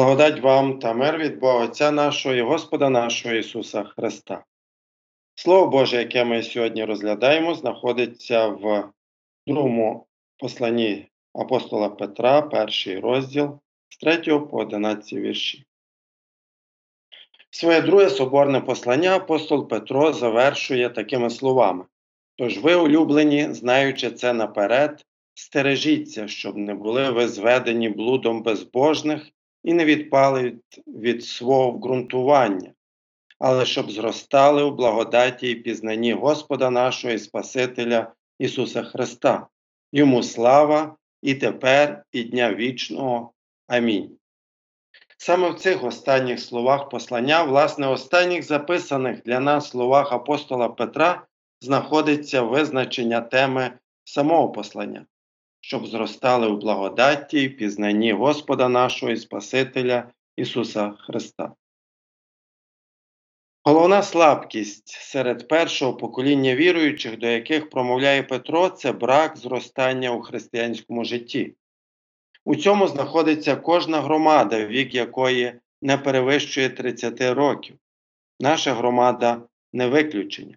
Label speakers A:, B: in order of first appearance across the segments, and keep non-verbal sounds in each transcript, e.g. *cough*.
A: Благодать вам та мир від Бога Отця нашого і Господа нашого Ісуса Христа. Слово Боже, яке ми сьогодні розглядаємо, знаходиться в другому посланні апостола Петра, перший розділ з 3 по 11 вірші. Своє друге соборне послання апостол Петро завершує такими словами. Тож ви, улюблені, знаючи це наперед, стережіться, щоб не були ви зведені блудом безбожних і не відпали від свого ґрунтування, але щоб зростали у благодаті і пізнанні Господа нашого і Спасителя Ісуса Христа. Йому слава і тепер, і дня вічного. Амінь. Саме в цих останніх словах послання, власне, останніх записаних для нас словах апостола Петра, знаходиться визначення теми самого послання щоб зростали у благодаті і пізнанні Господа нашого і Спасителя Ісуса Христа. Головна слабкість серед першого покоління віруючих, до яких промовляє Петро, це брак зростання у християнському житті. У цьому знаходиться кожна громада, вік якої не перевищує 30 років. Наша громада не виключення.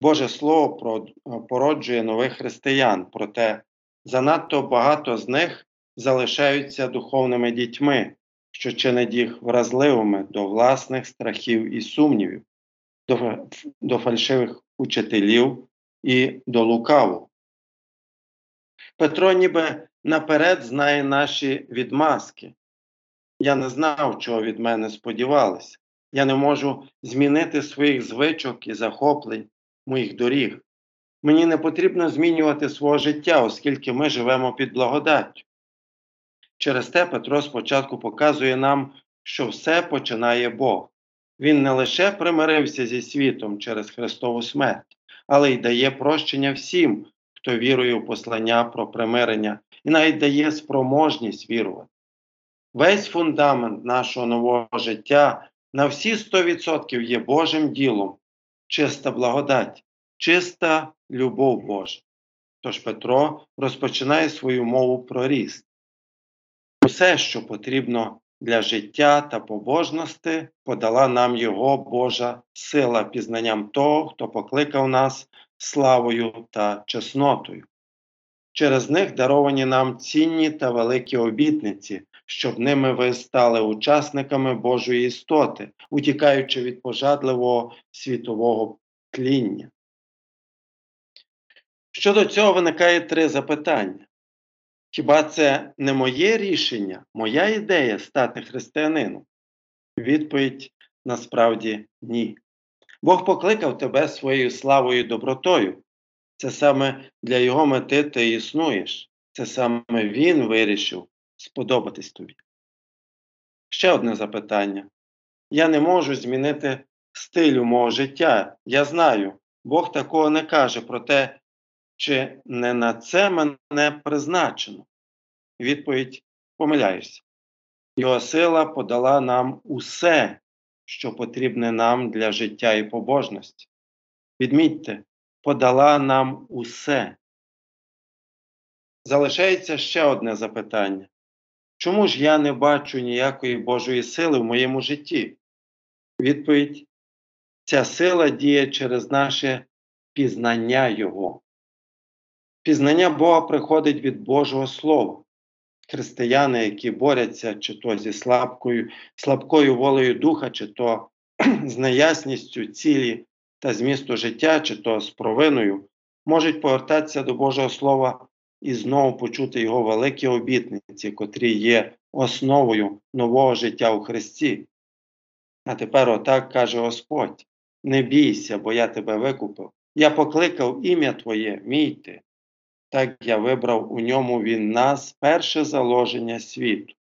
A: Боже Слово породжує нових християн, проте занадто багато з них залишаються духовними дітьми, що чинить їх вразливими до власних страхів і сумнівів, до, до фальшивих учителів і до лукаву. Петро ніби наперед знає наші відмазки. Я не знав, чого від мене сподівалися. Я не можу змінити своїх звичок і захоплень моїх доріг. Мені не потрібно змінювати свого життя, оскільки ми живемо під благодаттю. Через те Петро спочатку показує нам, що все починає Бог. Він не лише примирився зі світом через Христову смерть, але й дає прощення всім, хто вірує у послання про примирення, і навіть дає спроможність вірувати. Весь фундамент нашого нового життя на всі 100% є Божим ділом, чиста благодать чиста любов Божа. Тож Петро розпочинає свою мову про ріст. Усе, що потрібно для життя та побожності, подала нам Його Божа сила пізнанням того, хто покликав нас славою та чеснотою. Через них даровані нам цінні та великі обітниці, щоб ними ви стали учасниками Божої істоти, утікаючи від пожадливого світового тління. Щодо цього виникає три запитання. Хіба це не моє рішення, моя ідея стати християнином? Відповідь насправді ні. Бог покликав тебе своєю славою і добротою. Це саме для Його мети ти існуєш. Це саме Він вирішив сподобатись тобі. Ще одне запитання. Я не можу змінити стилю мого життя. Я знаю, Бог такого не каже, проте чи не на це мене призначено? Відповідь помиляєшся. Його сила подала нам усе, що потрібне нам для життя і побожності. Відмітьте, подала нам усе. Залишається ще одне запитання. Чому ж я не бачу ніякої Божої сили в моєму житті? Відповідь: ця сила діє через наше пізнання Його. Пізнання Бога приходить від Божого Слова. Християни, які борються чи то зі слабкою, слабкою волею духа, чи то *clears throat* з неясністю цілі та змісту життя, чи то з провиною, можуть повертатися до Божого Слова і знову почути Його великі обітниці, котрі є основою нового життя у Христі. А тепер отак каже Господь: не бійся, бо я тебе викупив. Я покликав ім'я Твоє, мій ти так я вибрав у ньому він нас перше заложення світу.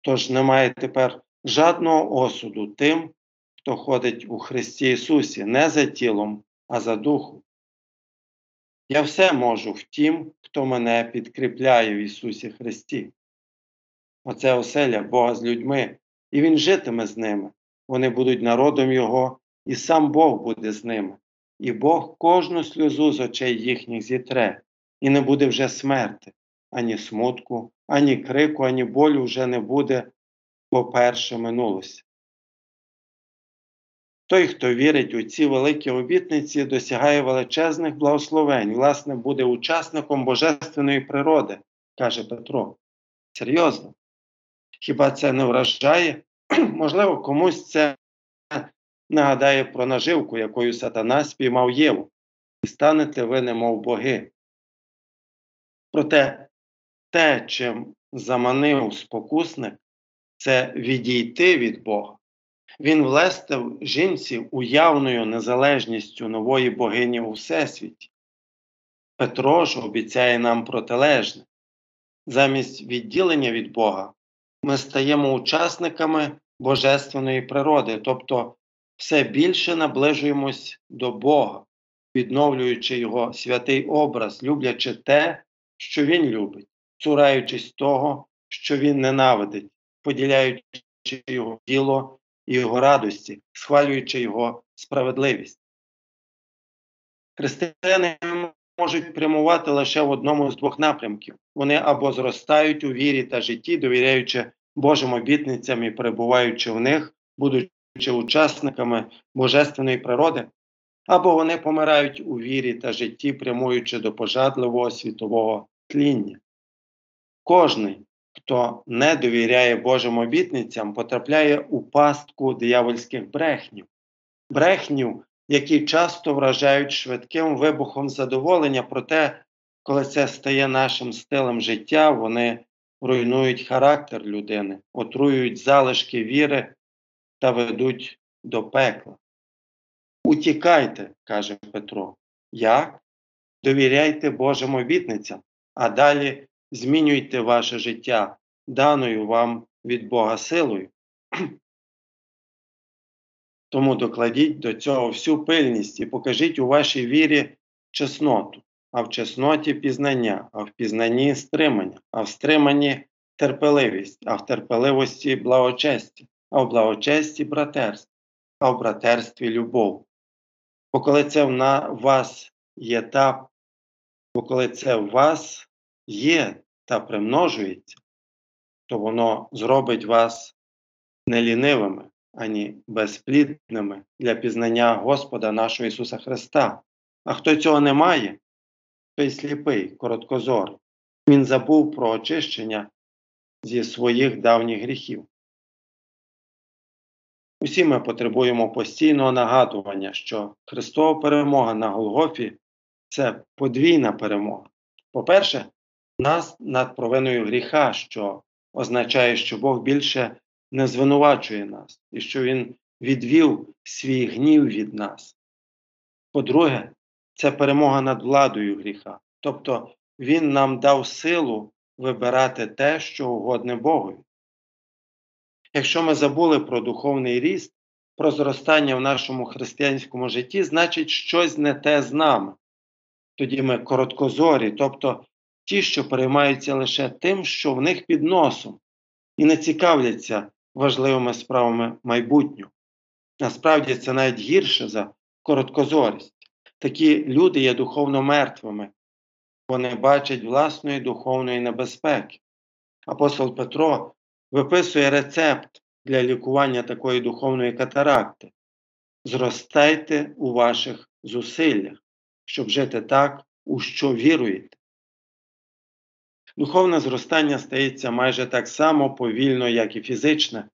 A: Тож немає тепер жадного осуду тим, хто ходить у Христі Ісусі, не за тілом, а за духом. Я все можу в тім, хто мене підкріпляє в Ісусі Христі. Оце оселя Бога з людьми, і Він житиме з ними. Вони будуть народом Його, і сам Бог буде з ними і Бог кожну сльозу з очей їхніх зітре, і не буде вже смерти, ані смутку, ані крику, ані болю вже не буде, бо перше минулося. Той, хто вірить у ці великі обітниці, досягає величезних благословень, власне, буде учасником божественної природи, каже Петро. Серйозно. Хіба це не вражає? Можливо, комусь це нагадає про наживку, якою сатана спіймав Єву, і станете ви, немов боги. Проте те, чим заманив спокусник, це відійти від Бога. Він влестив жінці уявною незалежністю нової богині у Всесвіті. Петро ж обіцяє нам протилежне. Замість відділення від Бога ми стаємо учасниками божественної природи, тобто все більше наближуємось до Бога, відновлюючи Його святий образ, люблячи те, що Він любить, цураючись того, що Він ненавидить, поділяючи Його діло і Його радості, схвалюючи Його справедливість. Християни можуть прямувати лише в одному з двох напрямків. Вони або зростають у вірі та житті, довіряючи Божим обітницям і перебуваючи в них, будучи учасниками божественної природи, або вони помирають у вірі та житті, прямуючи до пожадливого світового тління. Кожний, хто не довіряє Божим обітницям, потрапляє у пастку диявольських брехнів, брехнів, які часто вражають швидким вибухом задоволення, проте, коли це стає нашим стилем життя, вони руйнують характер людини, отруюють залишки віри та ведуть до пекла. Утікайте, каже Петро. Як? Довіряйте Божим обітницям, а далі змінюйте ваше життя, даною вам від Бога силою. *clears throat* Тому докладіть до цього всю пильність і покажіть у вашій вірі чесноту, а в чесноті пізнання, а в пізнанні стримання, а в стриманні терпеливість, а в терпеливості благочесті, а в благочесті братерство, а в братерстві любов. Бо коли це в вас є та, бо коли це в вас є та примножується, то воно зробить вас не лінивими, ані безплідними для пізнання Господа нашого Ісуса Христа. А хто цього не має, той сліпий, короткозор. Він забув про очищення зі своїх давніх гріхів. Усі ми потребуємо постійного нагадування, що Христова перемога на Голгофі це подвійна перемога. По-перше, нас над провиною гріха, що означає, що Бог більше не звинувачує нас і що Він відвів свій гнів від нас. По-друге, це перемога над владою гріха, тобто Він нам дав силу вибирати те, що угодне Богові. Якщо ми забули про духовний ріст, про зростання в нашому християнському житті, значить щось не те з нами. Тоді ми короткозорі, тобто ті, що переймаються лише тим, що в них під носом, і не цікавляться важливими справами майбутнього. Насправді це навіть гірше за короткозорість. Такі люди є духовно мертвими, вони бачать власної духовної небезпеки. Апостол Петро виписує рецепт для лікування такої духовної катаракти. Зростайте у ваших зусиллях, щоб жити так, у що віруєте. Духовне зростання стається майже так само повільно, як і фізичне,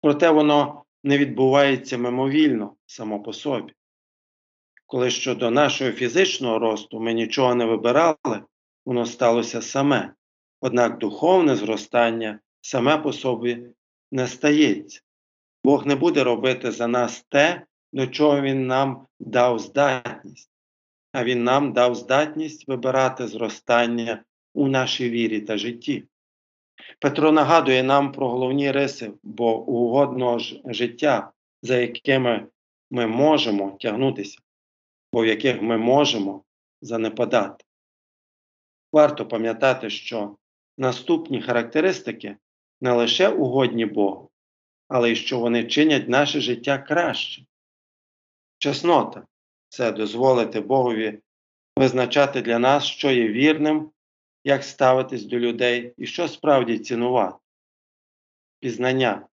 A: проте воно не відбувається мимовільно само по собі. Коли щодо нашого фізичного росту ми нічого не вибирали, воно сталося саме. Однак духовне зростання саме по собі не стається. Бог не буде робити за нас те, до чого Він нам дав здатність, а Він нам дав здатність вибирати зростання у нашій вірі та житті. Петро нагадує нам про головні риси бо угодного життя, за якими ми можемо тягнутися, бо в яких ми можемо занепадати. Варто пам'ятати, що наступні характеристики не лише угодні Богу, але й що вони чинять наше життя краще. Чеснота це дозволити Богові визначати для нас, що є вірним, як ставитись до людей і що справді цінувати. Пізнання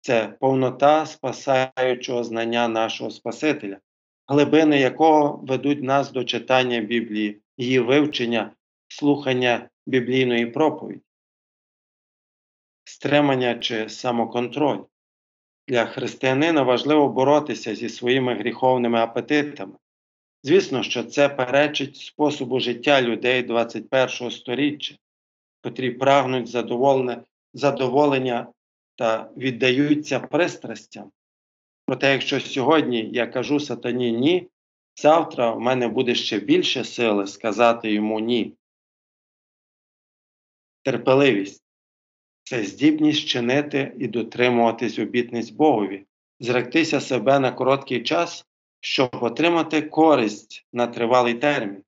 A: це повнота спасаючого знання нашого Спасителя, глибини якого ведуть нас до читання Біблії, її вивчення, слухання біблійної проповіді, стримання чи самоконтроль. Для християнина важливо боротися зі своїми гріховними апетитами. Звісно, що це перечить способу життя людей 21 століття, котрі прагнуть задоволення та віддаються пристрастям. Проте, якщо сьогодні я кажу сатані ні, завтра в мене буде ще більше сили сказати йому ні. Терпеливість це здібність чинити і дотримуватись обітниць Богові, зректися себе на короткий час, щоб отримати користь на тривалий термін,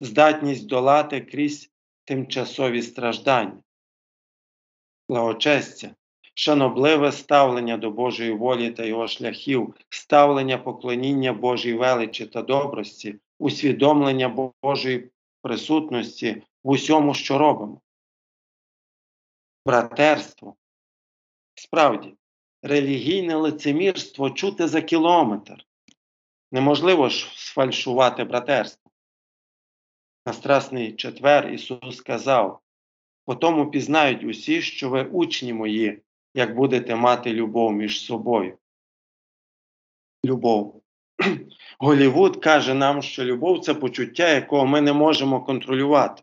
A: здатність долати крізь тимчасові страждання, благочестя, шанобливе ставлення до Божої волі та його шляхів, ставлення поклоніння Божій величі та добрості, усвідомлення Божої присутності в усьому, що робимо. Братерство. Справді, релігійне лицемірство чути за кілометр. Неможливо ж сфальшувати братерство. На Страсний четвер Ісус сказав: по тому пізнають усі, що ви учні мої, як будете мати любов між собою. Любов. Голівуд каже нам, що любов це почуття, якого ми не можемо контролювати.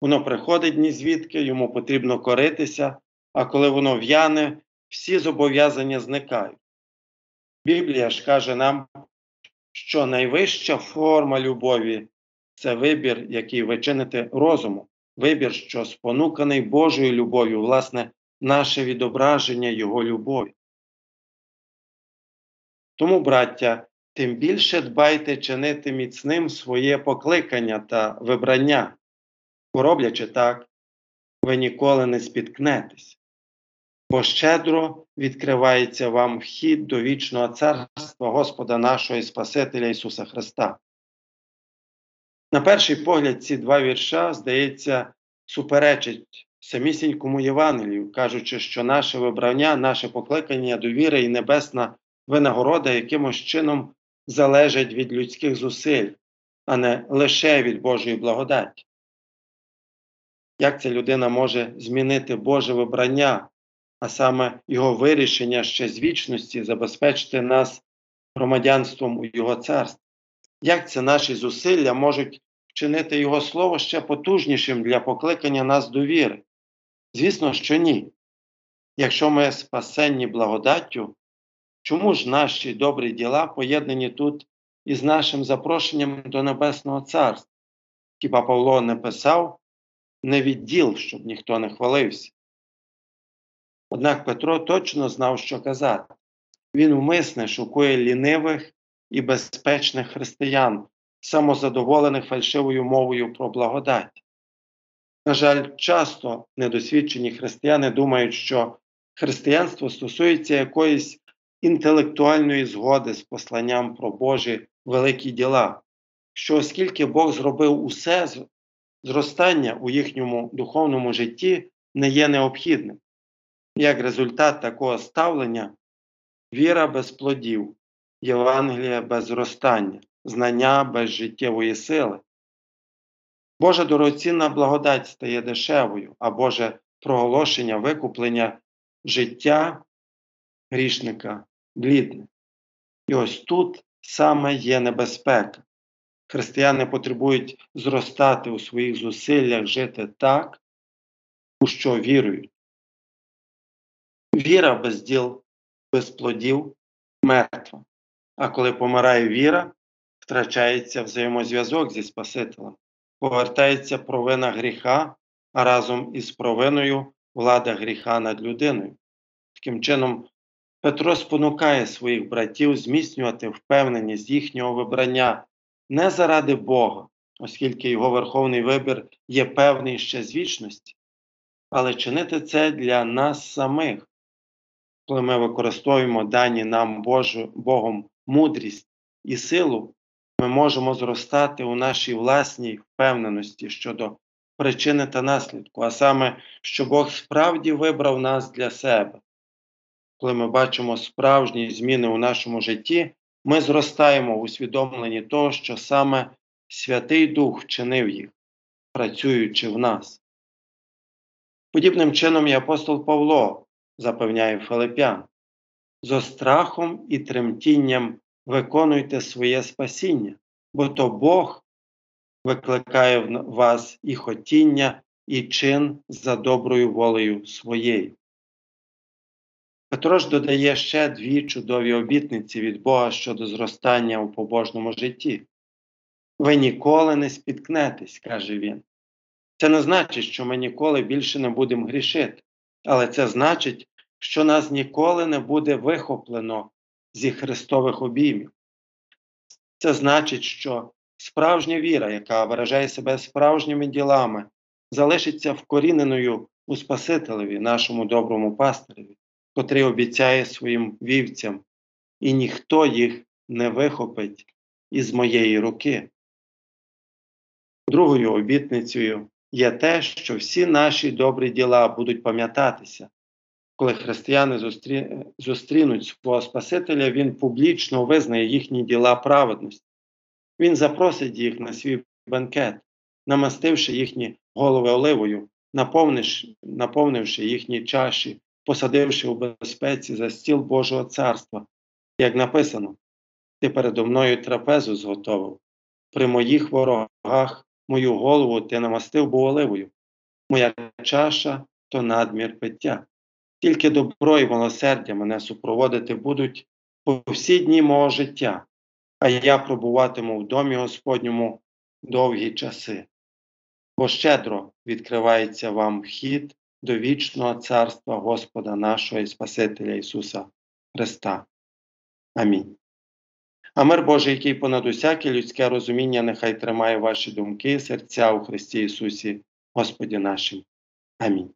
A: Воно приходить ні звідки, йому потрібно коритися, а коли воно в'яне, всі зобов'язання зникають. Біблія ж каже нам, що найвища форма любові це вибір, який ви чините розумом, вибір, що спонуканий Божою любов'ю, власне, наше відображення Його любові. Тому, браття, тим більше дбайте чинити міцним своє покликання та вибрання, роблячи так, ви ніколи не спіткнетесь, бо щедро відкривається вам вхід до вічного царства Господа нашого і Спасителя Ісуса Христа. На перший погляд, ці два вірша, здається, суперечать самісінькому Євангелію, кажучи, що наше вибрання, наше покликання, довіра і небесна винагорода якимось чином залежать від людських зусиль, а не лише від Божої благодаті. Як ця людина може змінити Боже вибрання, а саме його вирішення ще з вічності забезпечити нас громадянством у Його царстві? Як це наші зусилля можуть вчинити Його Слово ще потужнішим для покликання нас до віри? Звісно, що ні. Якщо ми спасенні благодаттю, чому ж наші добрі діла поєднані тут із нашим запрошенням до Небесного Царства? Хіба Павло не писав не відділ, щоб ніхто не хвалився? Однак Петро точно знав, що казати. Він умисне шукує лінивих і безпечних християн, самозадоволених фальшивою мовою про благодать. На жаль, часто недосвідчені християни думають, що християнство стосується якоїсь інтелектуальної згоди з посланням про Божі великі діла, що оскільки Бог зробив усе, зростання у їхньому духовному житті не є необхідним. Як результат такого ставлення, віра без плодів, Євангелія без зростання, знання без життєвої сили. Божа дорогоцінна благодать стає дешевою, а Боже проголошення викуплення життя грішника блідне. І ось тут саме є небезпека. Християни потребують зростати у своїх зусиллях, жити так, у що вірують. Віра без діл, без плодів мертва. А коли помирає віра, втрачається взаємозв'язок зі Спасителем повертається провина гріха, а разом із провиною влада гріха над людиною. Таким чином, Петро спонукає своїх братів зміцнювати впевненість їхнього вибрання не заради Бога, оскільки його верховний вибір є певний ще з вічності, але чинити це для нас самих, коли ми використовуємо дані нам Божу, Богом мудрість і силу ми можемо зростати у нашій власній впевненості щодо причини та наслідку, а саме, що Бог справді вибрав нас для себе. коли ми бачимо справжні зміни у нашому житті, ми зростаємо в усвідомленні того, що саме Святий Дух вчинив їх, працюючи в нас. Подібним чином і апостол Павло запевняє Филип'ян, зо страхом і тремтінням виконуйте своє спасіння, бо то Бог викликає в вас і хотіння, і чин за доброю волею своєю. Петро ж додає ще дві чудові обітниці від Бога щодо зростання у побожному житті. Ви ніколи не спіткнетесь, каже він. Це не значить, що ми ніколи більше не будемо грішити, але це значить, що нас ніколи не буде вихоплено зі Христових обіймів. Це значить, що справжня віра, яка виражає себе справжніми ділами, залишиться вкоріненою у Спасителеві, нашому доброму пастиреві, котрий обіцяє своїм вівцям, і ніхто їх не вихопить із моєї руки. Другою обітницею є те, що всі наші добрі діла будуть пам'ятатися. Коли християни зустрі... зустрінуть свого Спасителя, Він публічно визнає їхні діла праведності. Він запросить їх на свій бенкет, намастивши їхні голови оливою, наповнивши їхні чаші, посадивши у безпеці за стіл Божого царства. Як написано, ти передо мною трапезу зготовив, при моїх ворогах мою голову ти намастив був оливою, моя чаша то надмір пиття. Тільки добро і милосердя мене супроводити будуть по всі дні мого життя, а я пробуватиму в домі Господньому довгі часи, бо щедро відкривається вам вхід до вічного царства Господа нашого і Спасителя Ісуса Христа. Амінь. А мир Божий, який понад усяке людське розуміння, нехай тримає ваші думки, серця у Христі Ісусі, Господі нашим. Амінь.